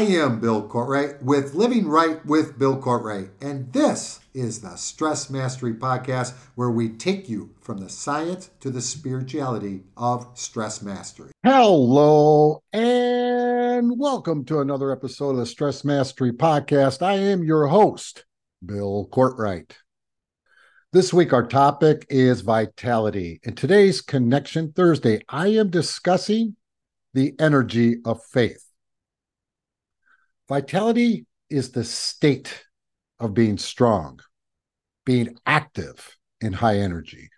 I am Bill Cortright with Living Right with Bill Cortright, and this is the Stress Mastery Podcast where we take you from the science to the spirituality of stress mastery. Hello, and welcome to another episode of the Stress Mastery Podcast. I am your host, Bill Cortright. This week, our topic is vitality. In today's Connection Thursday, I am discussing the energy of faith. Vitality is the state of being strong, being active in high energy.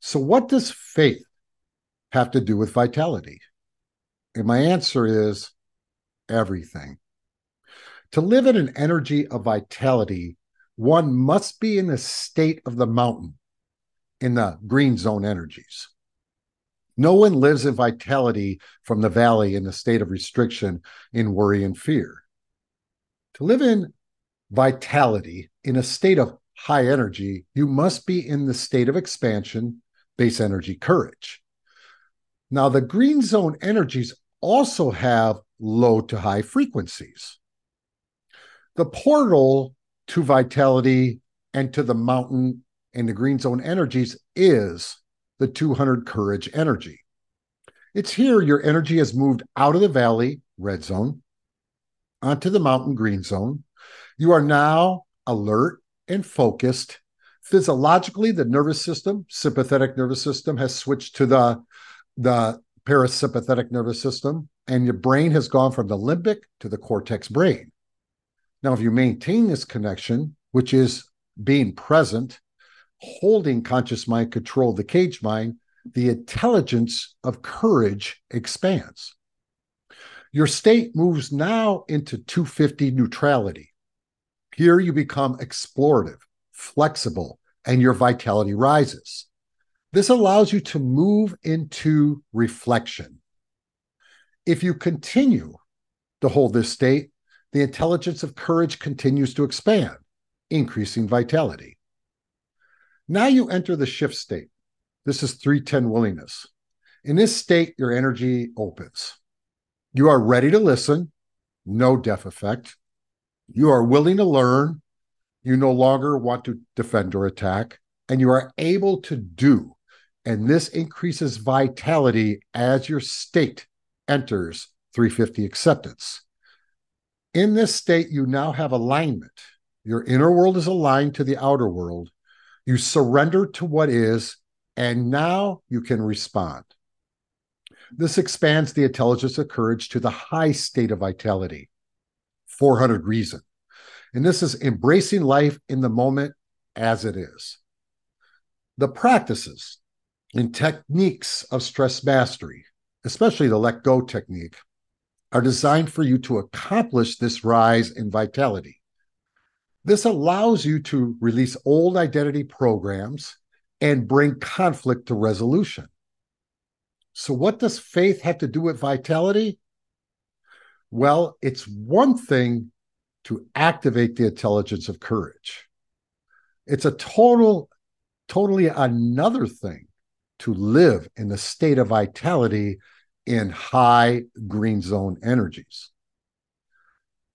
So, what does faith have to do with vitality? And my answer is everything. To live in an energy of vitality, one must be in the state of the mountain, in the green zone energies. No one lives in vitality from the valley in the state of restriction, in worry and fear. To live in vitality, in a state of high energy, you must be in the state of expansion, base energy, courage. Now, the green zone energies also have low to high frequencies. The portal to vitality and to the mountain and the green zone energies is the 200 courage energy. It's here your energy has moved out of the valley, red zone, onto the mountain, green zone. You are now alert and focused. Physiologically, the nervous system, sympathetic nervous system, has switched to the, the parasympathetic nervous system, and your brain has gone from the limbic to the cortex brain. Now, if you maintain this connection, which is being present holding conscious mind control the cage mind, the intelligence of courage expands. Your state moves now into 250 neutrality. Here you become explorative, flexible, and your vitality rises. This allows you to move into reflection. If you continue to hold this state, the intelligence of courage continues to expand, increasing vitality. Now you enter the shift state. This is 310 willingness. In this state, your energy opens. You are ready to listen, no deaf effect. You are willing to learn. You no longer want to defend or attack, and you are able to do. And this increases vitality as your state enters 350 acceptance. In this state, you now have alignment. Your inner world is aligned to the outer world, you surrender to what is, and now you can respond. This expands the intelligence of courage to the high state of vitality, 400 reason. And this is embracing life in the moment as it is. The practices and techniques of stress mastery, especially the let go technique, are designed for you to accomplish this rise in vitality. This allows you to release old identity programs and bring conflict to resolution. So, what does faith have to do with vitality? Well, it's one thing to activate the intelligence of courage. It's a total, totally another thing to live in the state of vitality in high green zone energies.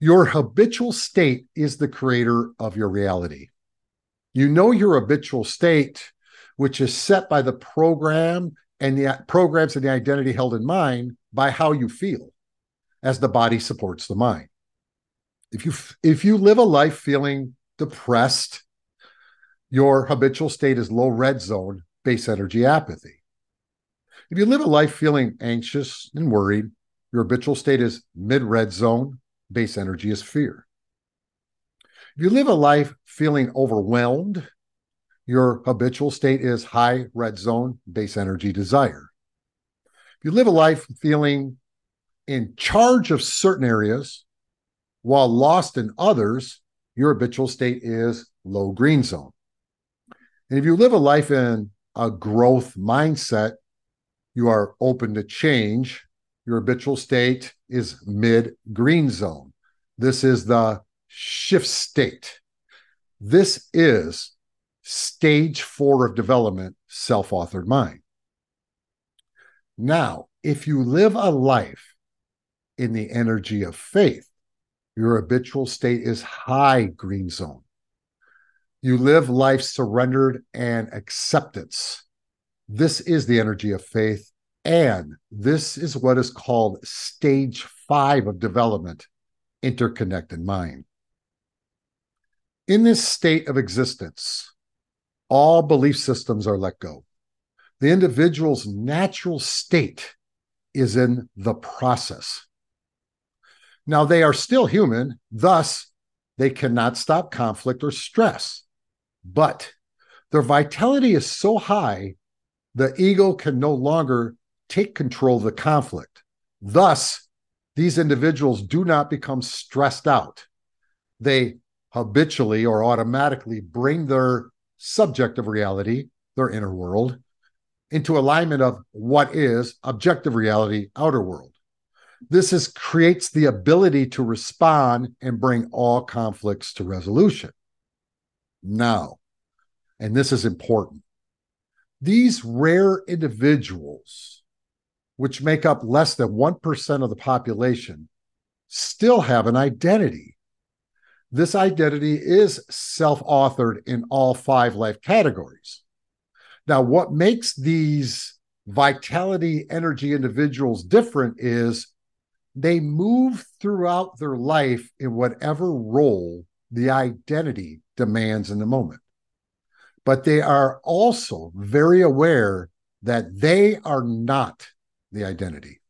Your habitual state is the creator of your reality. You know your habitual state, which is set by the program and the programs and the identity held in mind by how you feel as the body supports the mind. If you if you live a life feeling depressed, your habitual state is low red zone, base energy apathy. If you live a life feeling anxious and worried, your habitual state is mid red zone, base energy is fear. If you live a life feeling overwhelmed, your habitual state is high red zone, base energy desire. If you live a life feeling in charge of certain areas while lost in others, your habitual state is low green zone. And if you live a life in a growth mindset, you are open to change, your habitual state is mid green zone. This is the shift state. This is stage four of development, self authored mind. Now, if you live a life in the energy of faith, your habitual state is high green zone. You live life surrendered and acceptance. This is the energy of faith. And this is what is called stage five of development, interconnected mind. In this state of existence, all belief systems are let go. The individual's natural state is in the process. Now, they are still human, thus, they cannot stop conflict or stress. But their vitality is so high, the ego can no longer take control of the conflict. Thus, these individuals do not become stressed out. They habitually or automatically bring their subjective reality, their inner world, into alignment of what is objective reality, outer world. This is creates the ability to respond and bring all conflicts to resolution. Now, and this is important, these rare individuals, which make up less than 1% of the population, still have an identity. This identity is self authored in all five life categories. Now, what makes these vitality energy individuals different is they move throughout their life in whatever role the identity demands in the moment. But they are also very aware that they are not the identity.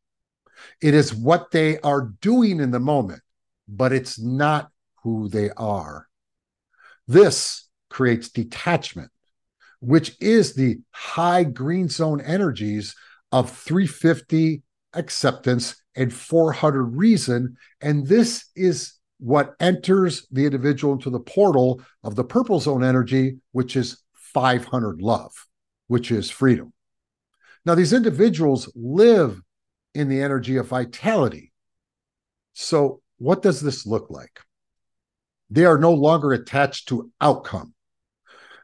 It is what they are doing in the moment, but it's not who they are. This creates detachment, which is the high green zone energies of 350 acceptance and 400 reason. And this is what enters the individual into the portal of the purple zone energy, which is 500 love, which is freedom. Now, these individuals live in the energy of vitality. So, what does this look like? They are no longer attached to outcome.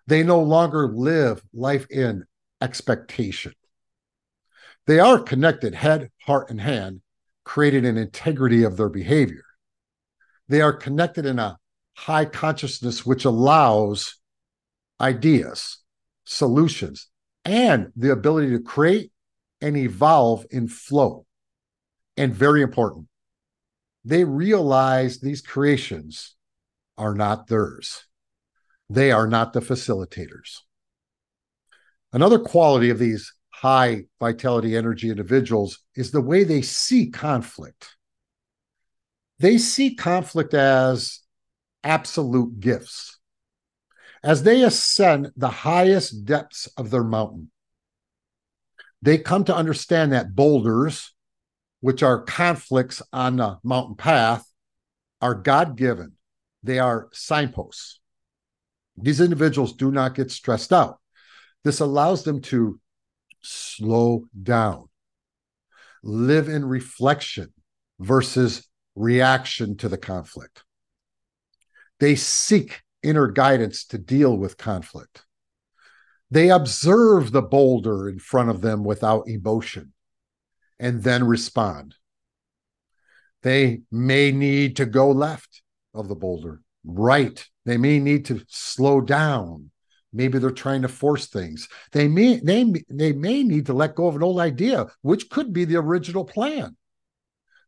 They no longer live life in expectation. They are connected head, heart, and hand created an integrity of their behavior. They are connected in a high consciousness, which allows ideas, solutions, and the ability to create and evolve in flow. And very important, they realize these creations are not theirs. They are not the facilitators. Another quality of these high vitality energy individuals is the way they see conflict. They see conflict as absolute gifts. As they ascend the highest depths of their mountain, they come to understand that boulders, which are conflicts on the mountain path, are God given. They are signposts. These individuals do not get stressed out. This allows them to slow down. Live in reflection versus reaction to the conflict. They seek inner guidance to deal with conflict. They observe the boulder in front of them without emotion and then respond. They may need to go left of the boulder, right. They may need to slow down maybe they're trying to force things they may they, they may need to let go of an old idea which could be the original plan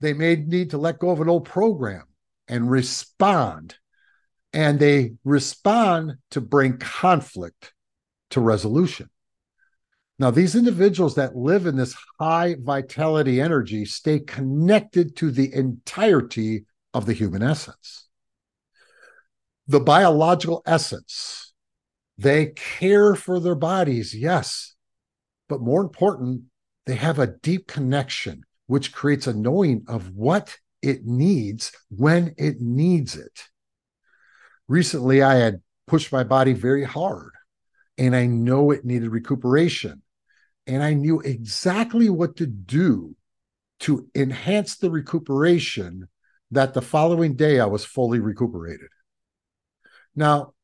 they may need to let go of an old program and respond and they respond to bring conflict to resolution now these individuals that live in this high vitality energy stay connected to the entirety of the human essence the biological essence they care for their bodies, yes. But more important, they have a deep connection, which creates a knowing of what it needs when it needs it. Recently, I had pushed my body very hard and I know it needed recuperation. And I knew exactly what to do to enhance the recuperation that the following day I was fully recuperated. Now,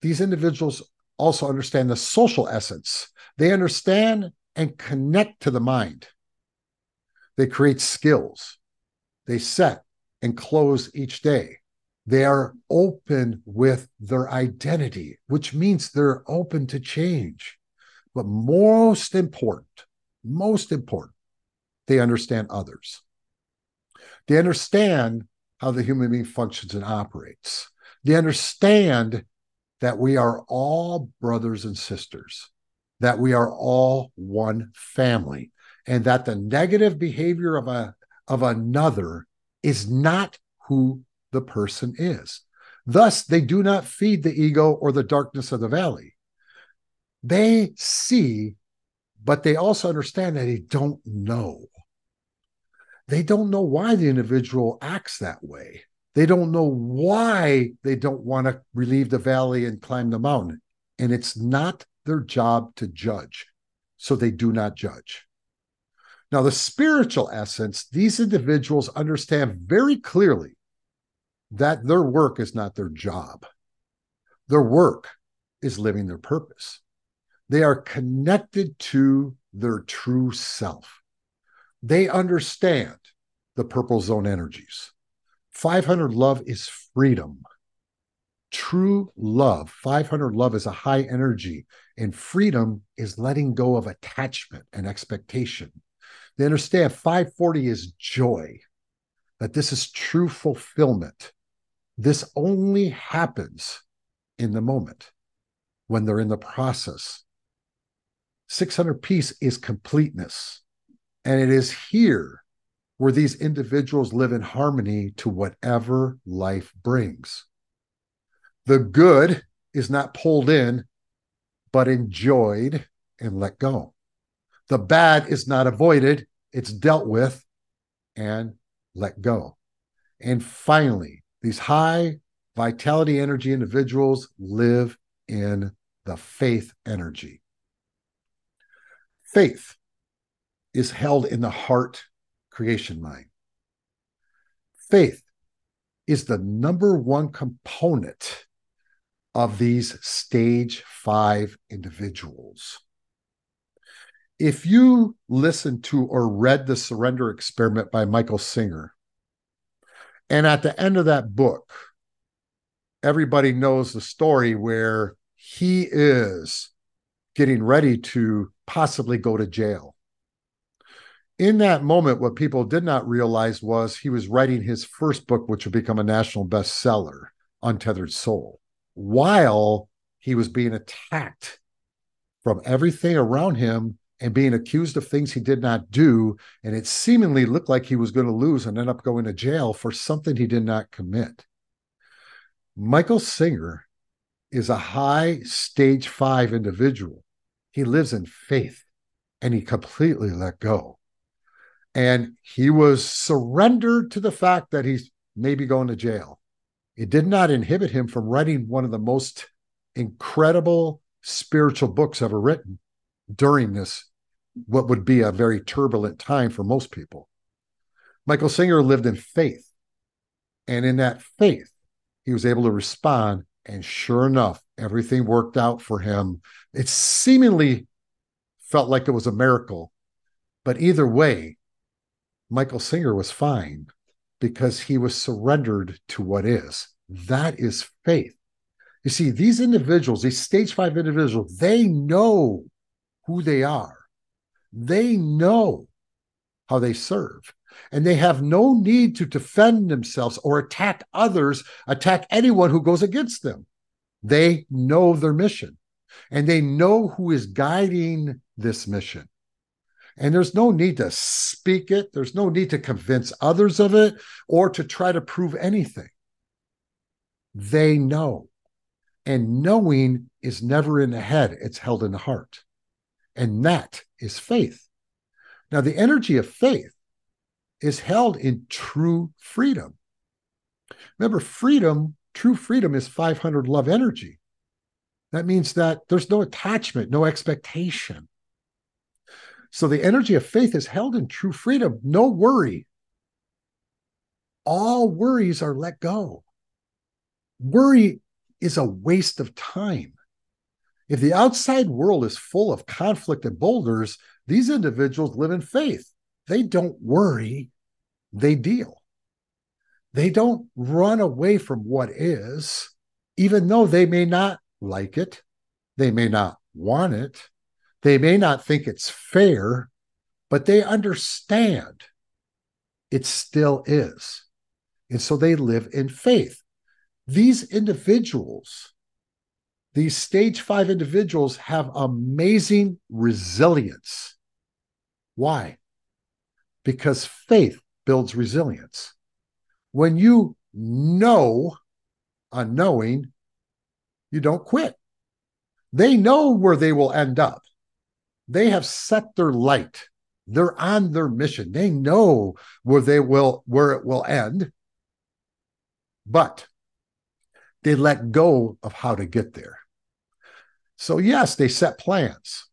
these individuals also understand the social essence. They understand and connect to the mind. They create skills. they set and close each day. They are open with their identity, which means they're open to change. But most important, most important, they understand others. They understand how the human being functions and operates. They understand that we are all brothers and sisters, that we are all one family, and that the negative behavior of a of another is not who the person is. Thus, they do not feed the ego or the darkness of the valley. They see, but they also understand that they don't know. They don't know why the individual acts that way. They don't know why they don't want to relieve the valley and climb the mountain. And it's not their job to judge. So they do not judge. Now, the spiritual essence, these individuals understand very clearly that their work is not their job. Their work is living their purpose. They are connected to their true self. They understand the purple zone energies. 500 love is freedom. True love, 500 love is a high energy, and freedom is letting go of attachment and expectation. They understand 540 is joy, that this is true fulfillment. This only happens in the moment when they're in the process. 600 peace is completeness. And it is here where these individuals live in harmony to whatever life brings. The good is not pulled in, but enjoyed and let go. The bad is not avoided, it's dealt with and let go. And finally, these high vitality energy individuals live in the faith energy. Faith is held in the heart creation mind. Faith is the number one component of these stage five individuals. If you listened to or read The Surrender Experiment by Michael Singer, and at the end of that book, everybody knows the story where he is getting ready to possibly go to jail. In that moment, what people did not realize was he was writing his first book, which would become a national bestseller, Untethered Soul, while he was being attacked from everything around him and being accused of things he did not do. And it seemingly looked like he was going to lose and end up going to jail for something he did not commit. Michael Singer is a high stage five individual. He lives in faith and he completely let go. And he was surrendered to the fact that he's maybe going to jail. It did not inhibit him from writing one of the most incredible spiritual books ever written during this, what would be a very turbulent time for most people. Michael Singer lived in faith. And in that faith, he was able to respond. And sure enough, everything worked out for him. It seemingly felt like it was a miracle. But either way, Michael Singer was fine because he was surrendered to what is. That is faith. You see, these individuals, these stage five individuals, they know who they are. They know how they serve. And they have no need to defend themselves or attack others, attack anyone who goes against them. They know their mission and they know who is guiding this mission. And there's no need to speak it, there's no need to convince others of it or to try to prove anything. They know. And knowing is never in the head, it's held in the heart. And that is faith. Now, the energy of faith is held in true freedom. Remember, freedom, true freedom is 500 love energy. That means that there's no attachment, no expectation. So the energy of faith is held in true freedom, no worry. All worries are let go. Worry is a waste of time. If the outside world is full of conflict and boulders, these individuals live in faith. They don't worry, they deal. they don't run away from what is, even though they may not like it, they may not want it, they may not think it's fair, but they understand it still is. And so they live in faith. These individuals, these stage five individuals, have amazing resilience. Why? Because faith builds resilience. When you know a knowing, you don't quit. They know where they will end up. They have set their light. They're on their mission. They know where they will where it will end. But they let go of how to get there. So yes, they set plans.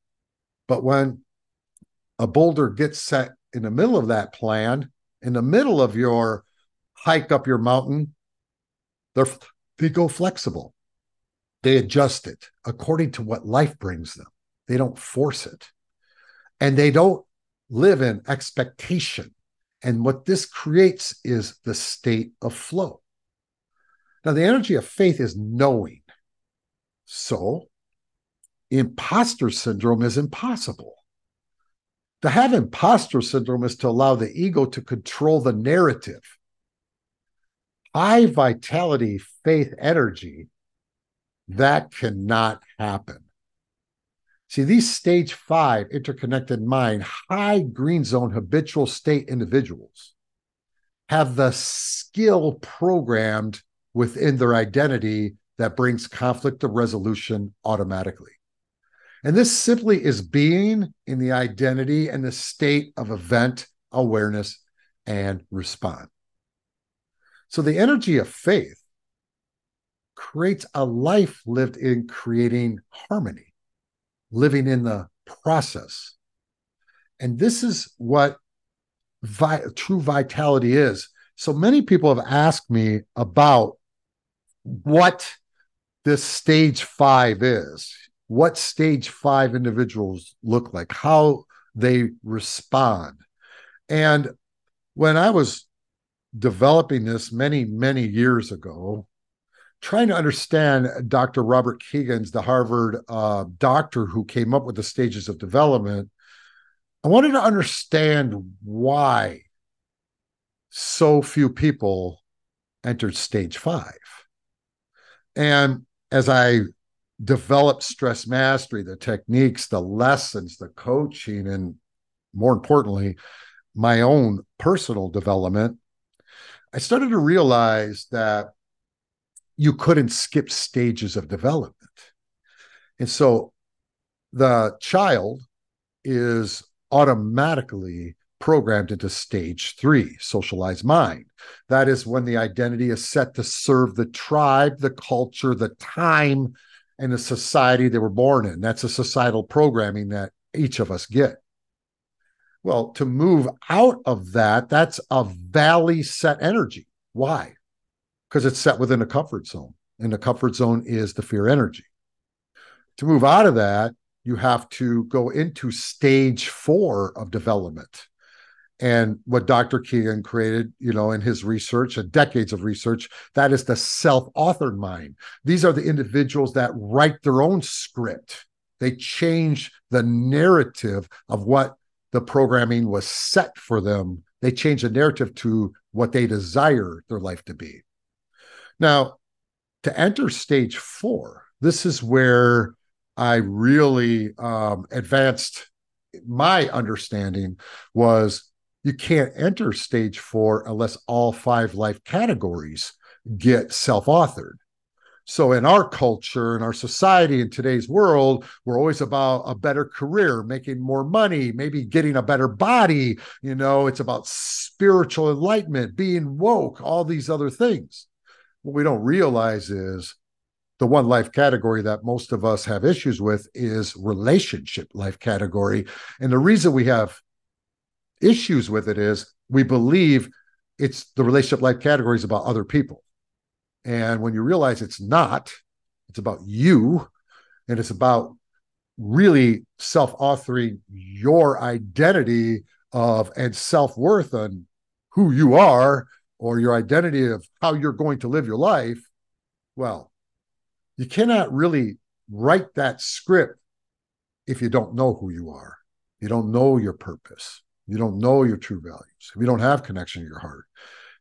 But when a boulder gets set in the middle of that plan, in the middle of your hike up your mountain, they're they go flexible. They adjust it according to what life brings them. They don't force it. And they don't live in expectation. And what this creates is the state of flow. Now, the energy of faith is knowing. So, imposter syndrome is impossible. To have imposter syndrome is to allow the ego to control the narrative. High vitality faith energy that cannot happen. See, these stage five interconnected mind, high green zone habitual state individuals have the skill programmed within their identity that brings conflict to resolution automatically. And this simply is being in the identity and the state of event awareness and respond. So the energy of faith creates a life lived in creating harmony, living in the process. And this is what vi- true vitality is. So many people have asked me about what this stage five is, what stage five individuals look like, how they respond. And when I was developing this many, many years ago, trying to understand Dr. Robert Kegan's, the Harvard uh, doctor who came up with the stages of development. I wanted to understand why so few people entered stage five. And as I developed stress mastery, the techniques, the lessons, the coaching, and more importantly, my own personal development, I started to realize that you couldn't skip stages of development. And so the child is automatically programmed into stage three, socialized mind. That is when the identity is set to serve the tribe, the culture, the time, and the society they were born in. That's a societal programming that each of us get. Well, to move out of that, that's a valley set energy. Why? because it's set within a comfort zone. And the comfort zone is the fear energy. To move out of that, you have to go into stage four of development. And what Dr. Kegan created, you know, in his research and decades of research, that is the self-authored mind. These are the individuals that write their own script. They change the narrative of what the programming was set for them. They change the narrative to what they desire their life to be. Now, to enter stage four, this is where I really um, advanced my understanding was you can't enter stage four unless all five life categories get self-authored. So in our culture, in our society, in today's world, we're always about a better career, making more money, maybe getting a better body. You know, it's about spiritual enlightenment, being woke, all these other things. What we don't realize is the one life category that most of us have issues with is relationship life category. And the reason we have issues with it is we believe it's the relationship life category is about other people. And when you realize it's not, it's about you and it's about really self authoring your identity of and self worth and who you are or your identity of how you're going to live your life, well, you cannot really write that script if you don't know who you are. You don't know your purpose. You don't know your true values. If you don't have connection to your heart.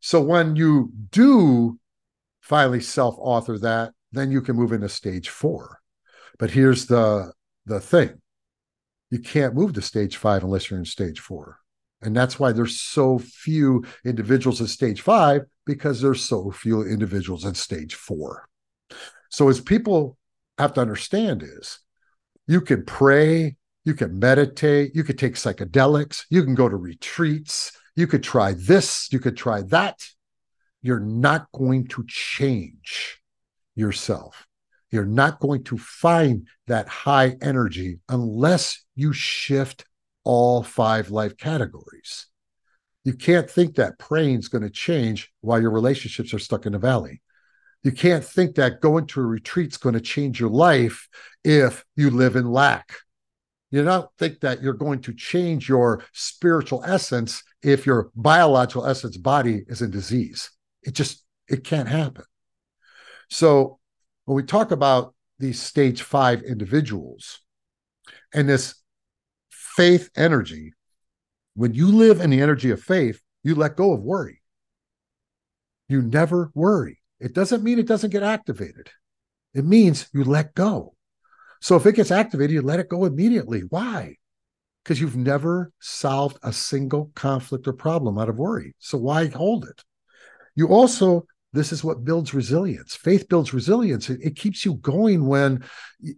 So when you do finally self-author that, then you can move into stage four. But here's the the thing. You can't move to stage five unless you're in stage four. And that's why there's so few individuals at stage five, because there's so few individuals at stage four. So as people have to understand is you can pray, you can meditate, you could take psychedelics, you can go to retreats, you could try this, you could try that. You're not going to change yourself. You're not going to find that high energy unless you shift all five life categories. You can't think that praying is going to change while your relationships are stuck in the valley. You can't think that going to a retreat is going to change your life if you live in lack. You don't think that you're going to change your spiritual essence if your biological essence body is in disease. It just it can't happen. So when we talk about these stage 5 individuals and this faith energy, when you live in the energy of faith, you let go of worry. You never worry. It doesn't mean it doesn't get activated. It means you let go. So if it gets activated, you let it go immediately. Why? Because you've never solved a single conflict or problem out of worry. So why hold it? You also, this is what builds resilience. Faith builds resilience. It, it keeps you going when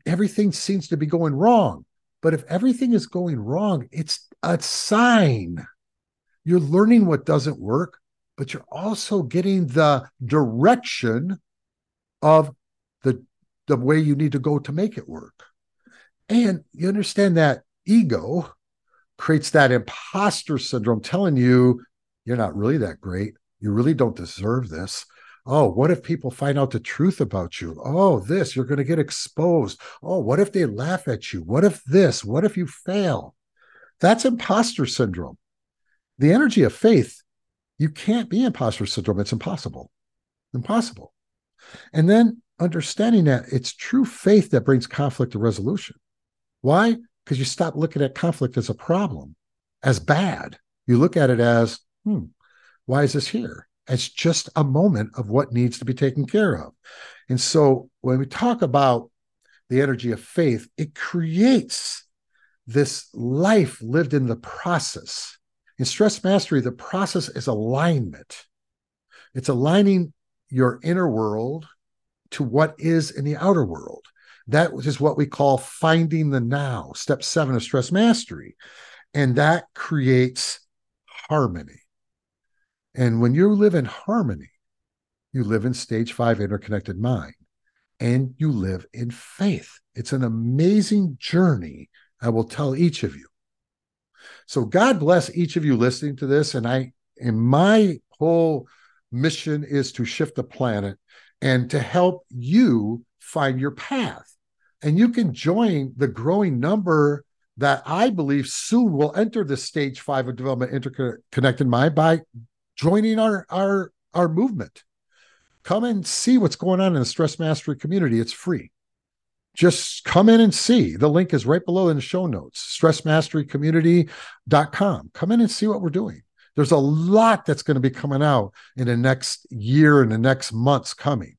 everything seems to be going wrong. But if everything is going wrong, it's a sign. You're learning what doesn't work but you're also getting the direction of the way you need to go to make it work. And you understand that ego creates that imposter syndrome telling you you're not really that great. You really don't deserve this. Oh, what if people find out the truth about you? Oh, this, you're going to get exposed. Oh, what if they laugh at you? What if this? What if you fail? That's imposter syndrome. The energy of faith you can't be imposter syndrome. It's impossible. Impossible. And then understanding that it's true faith that brings conflict to resolution. Why? Because you stop looking at conflict as a problem, as bad. You look at it as, hmm, why is this here? It's just a moment of what needs to be taken care of. And so when we talk about the energy of faith, it creates this life lived in the process in stress mastery, the process is alignment. It's aligning your inner world to what is in the outer world. That is what we call finding the now, step seven of stress mastery. And that creates harmony. And when you live in harmony, you live in stage five interconnected mind and you live in faith. It's an amazing journey. I will tell each of you. So God bless each of you listening to this. And I, and my whole mission is to shift the planet and to help you find your path. And you can join the growing number that I believe soon will enter the stage five of development interconnected mind by joining our our our movement. Come and see what's going on in the stress mastery community. It's free just come in and see. The link is right below in the show notes, stressmasterycommunity.com. Come in and see what we're doing. There's a lot that's going to be coming out in the next year and the next months coming.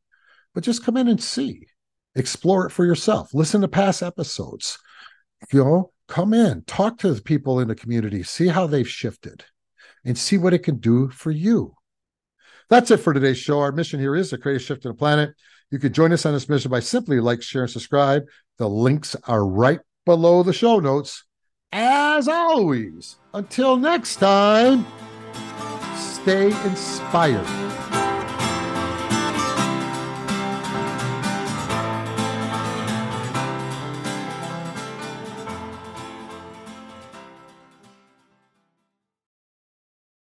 But just come in and see. Explore it for yourself. Listen to past episodes. You know, come in, talk to the people in the community, see how they've shifted and see what it can do for you. That's it for today's show. Our mission here is to create a shift in the planet. You can join us on this mission by simply like, share, and subscribe. The links are right below the show notes. As always, until next time, stay inspired.